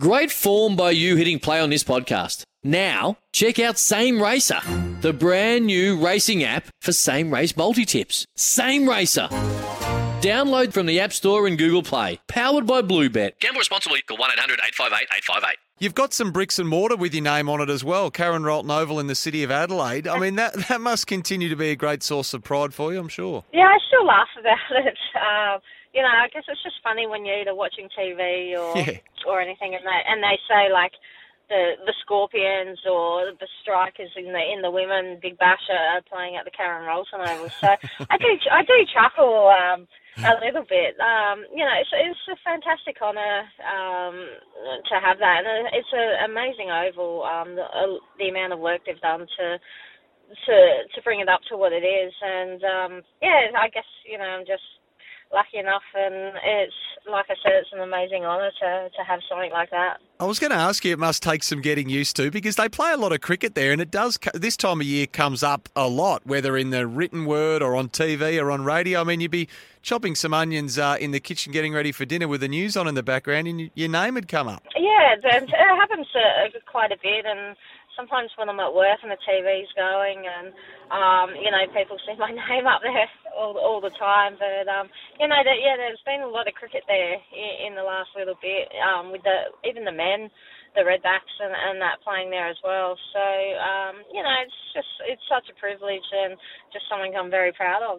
Great form by you hitting play on this podcast. Now, check out Same Racer, the brand new racing app for same race multi tips. Same Racer. Download from the App Store and Google Play. Powered by Bluebet. Gamble responsibly. Call 1 800 858 858. You've got some bricks and mortar with your name on it as well. Karen Rolton Oval in the city of Adelaide. I mean, that, that must continue to be a great source of pride for you, I'm sure. Yeah, I still laugh about it. Um, you know, I guess it's just funny when you're either watching TV or Yeah. or anything, and they and they say like the the Scorpions or the Strikers in the in the women Big Bash are playing at the Karen Rolton Oval. So I do I do chuckle um, a little bit. Um, you know, it's it's a fantastic honour um, to have that, and it's an amazing oval. Um, the, uh, the amount of work they've done to to to bring it up to what it is, and um, yeah, I guess you know I'm just lucky enough, and it's like I said, it's an amazing honour to to have something like that. I was going to ask you, it must take some getting used to because they play a lot of cricket there, and it does. This time of year comes up a lot, whether in the written word or on TV or on radio. I mean, you'd be chopping some onions uh, in the kitchen, getting ready for dinner with the news on in the background, and your name would come up. Yeah, it happens uh, quite a bit, and sometimes when I'm at work and the TV's going, and um, you know, people see my name up there all, all the time. But um, you know, that yeah, there's been a lot of cricket there in, in the last little bit, um, with the even the men, the Redbacks, and, and that playing there as well. So um, you know, it's just it's such a privilege and just something I'm very proud of.